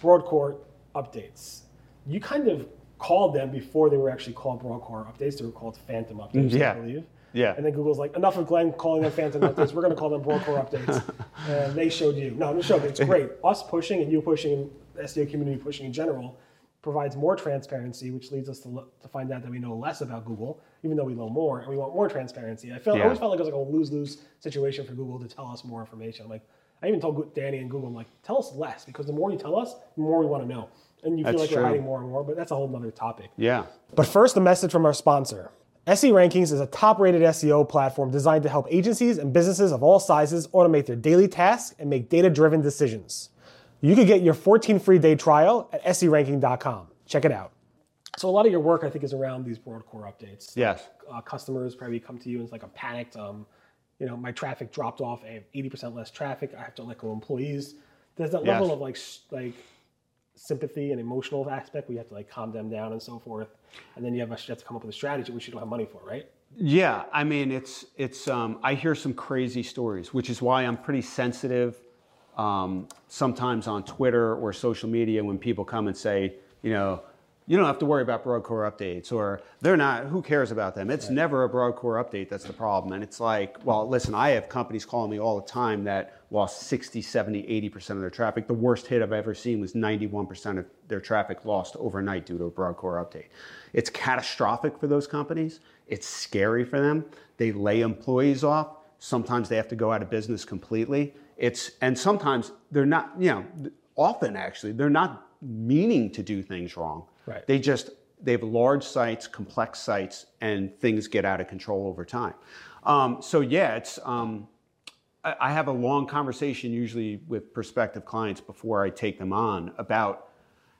Broadcore updates. You kind of called them before they were actually called Broadcore updates. They were called Phantom updates, mm, Yeah. I believe. Yeah. And then Google's like, enough of Glenn calling them Phantom updates. We're going to call them Broadcore updates. And they showed you. No, no, showed. It's great. Us pushing and you pushing, and the SEO community pushing in general, provides more transparency, which leads us to, lo- to find out that we know less about Google, even though we know more, and we want more transparency. I felt I always felt like it was like a lose-lose situation for Google to tell us more information. I'm like, I even told Danny and Google, I'm like, tell us less because the more you tell us, the more we want to know. And you feel That's like true. we're hiding more and more, but that's a whole other topic. Yeah. But first, a message from our sponsor. SE Rankings is a top rated SEO platform designed to help agencies and businesses of all sizes automate their daily tasks and make data driven decisions. You can get your 14 free day trial at seranking.com. Check it out. So, a lot of your work, I think, is around these broad core updates. Yes. Uh, customers probably come to you and it's like, I'm panicked. Um, you know, my traffic dropped off. I have 80% less traffic. I have to let go employees. There's that level of like, like sympathy and emotional aspect. We have to like calm them down and so forth. And then you have, a, you have to come up with a strategy which you don't have money for, right? Yeah, I mean, it's it's. Um, I hear some crazy stories, which is why I'm pretty sensitive. Um, sometimes on Twitter or social media, when people come and say, you know, you don't have to worry about broadcore updates, or they're not. Who cares about them? It's never a broadcore update that's the problem. And it's like, well, listen, I have companies calling me all the time that lost 60, 70, 80 percent of their traffic. The worst hit I've ever seen was 91 percent of their traffic lost overnight due to a broadcore update. It's catastrophic for those companies. It's scary for them. They lay employees off. Sometimes they have to go out of business completely. It's and sometimes they're not, you know, often actually they're not meaning to do things wrong. Right. They just they have large sites, complex sites, and things get out of control over time. Um, so yeah, it's. Um, I I have a long conversation usually with prospective clients before I take them on about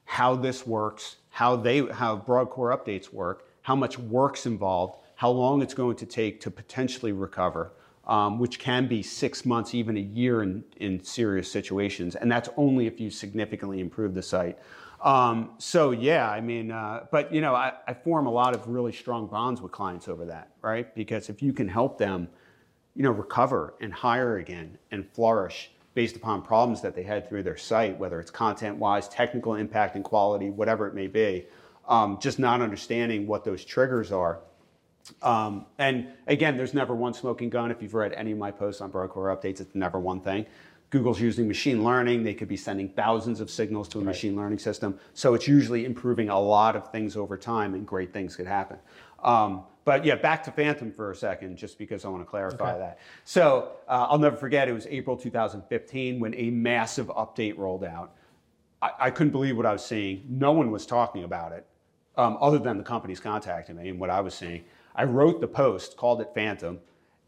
how this works, how they how broadcore updates work, how much work's involved, how long it's going to take to potentially recover, um, which can be six months, even a year in, in serious situations, and that's only if you significantly improve the site. Um, so yeah, I mean, uh, but you know, I, I form a lot of really strong bonds with clients over that, right? Because if you can help them you know, recover and hire again and flourish based upon problems that they had through their site, whether it's content-wise, technical impact and quality, whatever it may be. Um, just not understanding what those triggers are. Um, and again, there's never one smoking gun. If you've read any of my posts on Broadcore updates, it's never one thing. Google's using machine learning. They could be sending thousands of signals to a machine learning system. So it's usually improving a lot of things over time, and great things could happen. Um, but yeah, back to Phantom for a second, just because I want to clarify Okay. that. So uh, I'll never forget, it was April 2015 when a massive update rolled out. I, I couldn't believe what I was seeing. No one was talking about it, um, other than the companies contacting me and what I was seeing. I wrote the post, called it Phantom,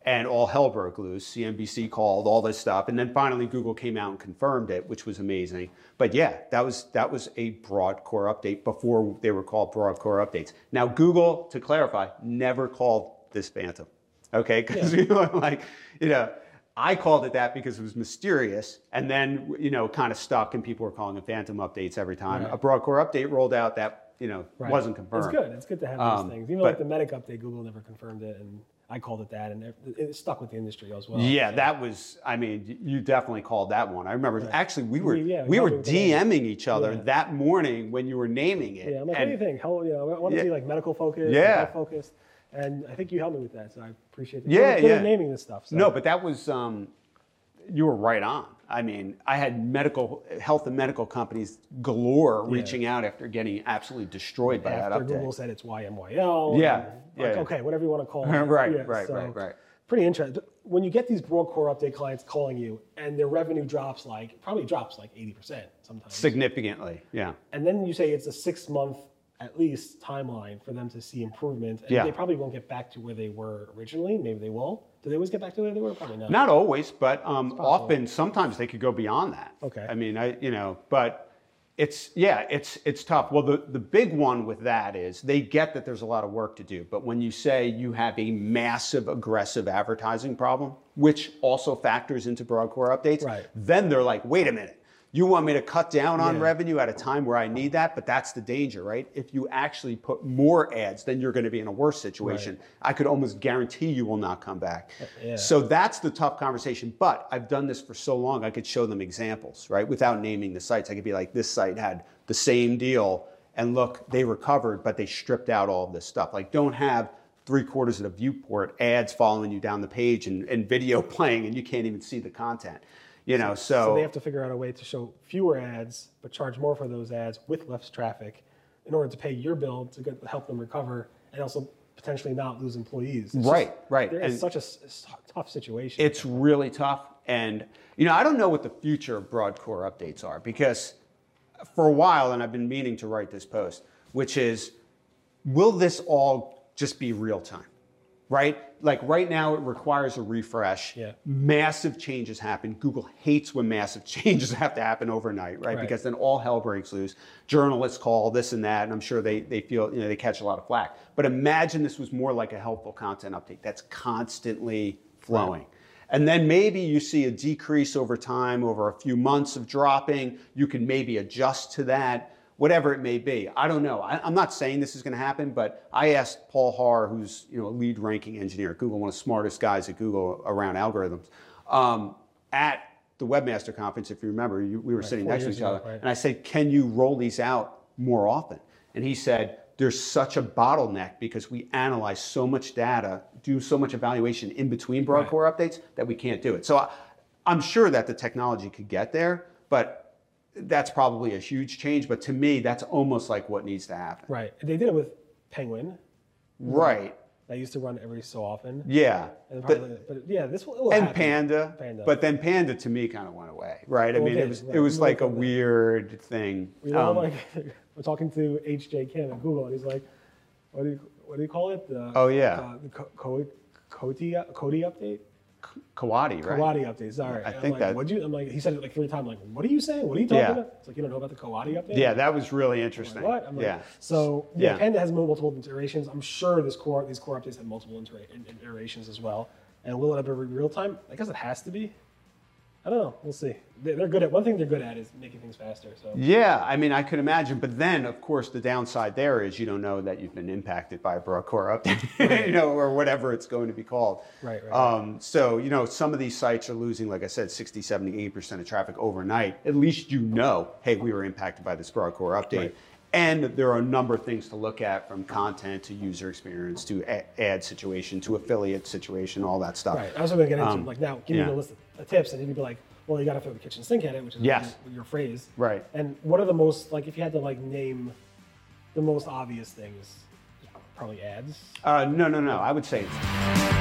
and all hell broke loose. CNBC called all this stuff, and then finally Google came out and confirmed it, which was amazing. But yeah, that was that was a broad core update before they were called broad core updates. Now Google, to clarify, never called this Phantom. Okay, because you know, like you know. I called it that because it was mysterious, and then you know, kind of stuck, and people were calling it phantom updates every time. Right. A broadcore update rolled out that you know Right. wasn't confirmed. It's good. It's good to have Um, those things. Even but- like the Medic update, Google never confirmed it, and I called it that, and it, it stuck with the industry as well. Yeah, that was. I mean, you definitely called that one. I remember. Actually, we were We- yeah, we we were called it the name. DMing each other Yeah. that morning when you were naming it. Yeah, I'm like, And- what do you think? How, you know, I want to Yeah. be like medical focused, Yeah. focused, and I think you helped me with that, so I appreciate it. Yeah, yeah. naming this stuff. So. No, but that was. Um, you were right on. I mean, I had medical, health and medical companies galore Yeah. reaching out after getting absolutely destroyed by that after update. Google said it's YMYL. Yeah, yeah, like, yeah. Okay, whatever you want to call it. Right, Yeah, right, so right, right. Pretty interesting. When you get these broad core update clients calling you, and their revenue drops like probably drops like 80% sometimes. Significantly, yeah. and then you say it's a six month at least timeline for them to see improvement. And Yeah. they probably won't get back to where they were originally. Maybe they will. Do they always get back to where they were? Probably not. Not always, but um, often, sometimes they could go beyond that. Okay. I mean, I you know, but it's yeah, it's it's tough. Well, the the big one with that is they get that there's a lot of work to do, but when you say you have a massive aggressive advertising problem, which also factors into broadcore updates, Right. then they're like, wait a minute. You want me to cut down on Yeah. revenue at a time where I need that, but that's the danger, right? If you actually put more ads, then you're going to be in a worse situation. I could almost guarantee you will not come back. Yeah. So that's the tough conversation. But I've done this for so long, I could show them examples, right? Without naming the sites. I could be like, this site had the same deal, and look, they recovered, but they stripped out all of this stuff. Like, don't have three quarters of the viewport ads following you down the page and, and video playing, and you can't even see the content. You know, so, So they have to figure out a way to show fewer ads, but charge more for those ads with less traffic in order to pay your bill to get, help them recover and also potentially not lose employees. It's Right, just- right. And- such a tough situation. It's really tough. And, you know, I don't know what the future of Broadcore updates are because for a while, and I've been meaning to write this post, which is will this all just be real time? Right? Like right now, it requires a refresh. Yeah. Massive changes happen. Google hates when massive changes have to happen overnight, right? Right. Because then all hell breaks loose. Journalists call this and that, and I'm sure they, they feel, you know, they catch a lot of flack. But imagine this was more like a helpful content update that's constantly flowing. And then maybe you see a decrease over time, over a few months of dropping. You can maybe adjust to that, whatever it may be. I don't know. I, I'm not saying this is going to happen, but I asked Paul Haahr, who's you know a lead ranking engineer at Google, one of the smartest guys at Google around algorithms, um, at the Webmaster Conference. If you remember, you, we were sitting four next to each ago, other, right. and I said, "Can you roll these out more often?" And he said, "There's such a bottleneck because we analyze so much data, do so much evaluation in between Broadcore updates that we can't do it." So I, I'm sure that the technology could get there, but that's probably a huge change. But to me, that's almost like what needs to happen. right. They did it with Penguin. Right? That used to run every so often. Yeah. And But- yeah, this will, will and happen. Panda, Panda. but then Panda to me kind of went away, right? I mean, it it was right. it was We like a that. weird thing. Know, Um, like we're talking to H.J. Kim at Google, and he's like, "What do you what do you call it? The, Oh, yeah. uh, the Co- Co- Cody Cody update, Kawadi, right? Kawadi update. Sorry, I And think like, that- What'd you? I'm like, he said it like three times. I'm like, what are you saying? What are you talking Yeah. about? It's like you don't know about the Kawadi update. Yeah, that was really interesting. like, what? I'm like, yeah. So yeah, Yeah. Panda has multiple iterations. I'm sure this core these core updates have multiple iterations as well. And will it ever be real time? I guess it has to be. I don't know. We'll see. They- They're good at one thing. They're good at is making things faster. So Yeah, I mean, I could imagine, but then, of course, the downside there is you don't know that you've been impacted by a Broadcore update, you know, or whatever it's going to be called. Right, right, Um, so, you know, some of these sites are losing, like I said, 60, 70, 80% of traffic overnight. At least you know, hey, we were impacted by this Broadcore update. Right. And there are a number of things to look at from content to user experience to ad situation to affiliate situation, all that stuff. Right. I was going to get into Um, like now. Give yeah. me a list of tips, and you'd be like, "Well, you got to throw the kitchen sink at it," which is Yes. your, your phrase. Right. And what are the most like if you had to like name the most obvious things? Probably ads. Uh, no, no, no. I would say it's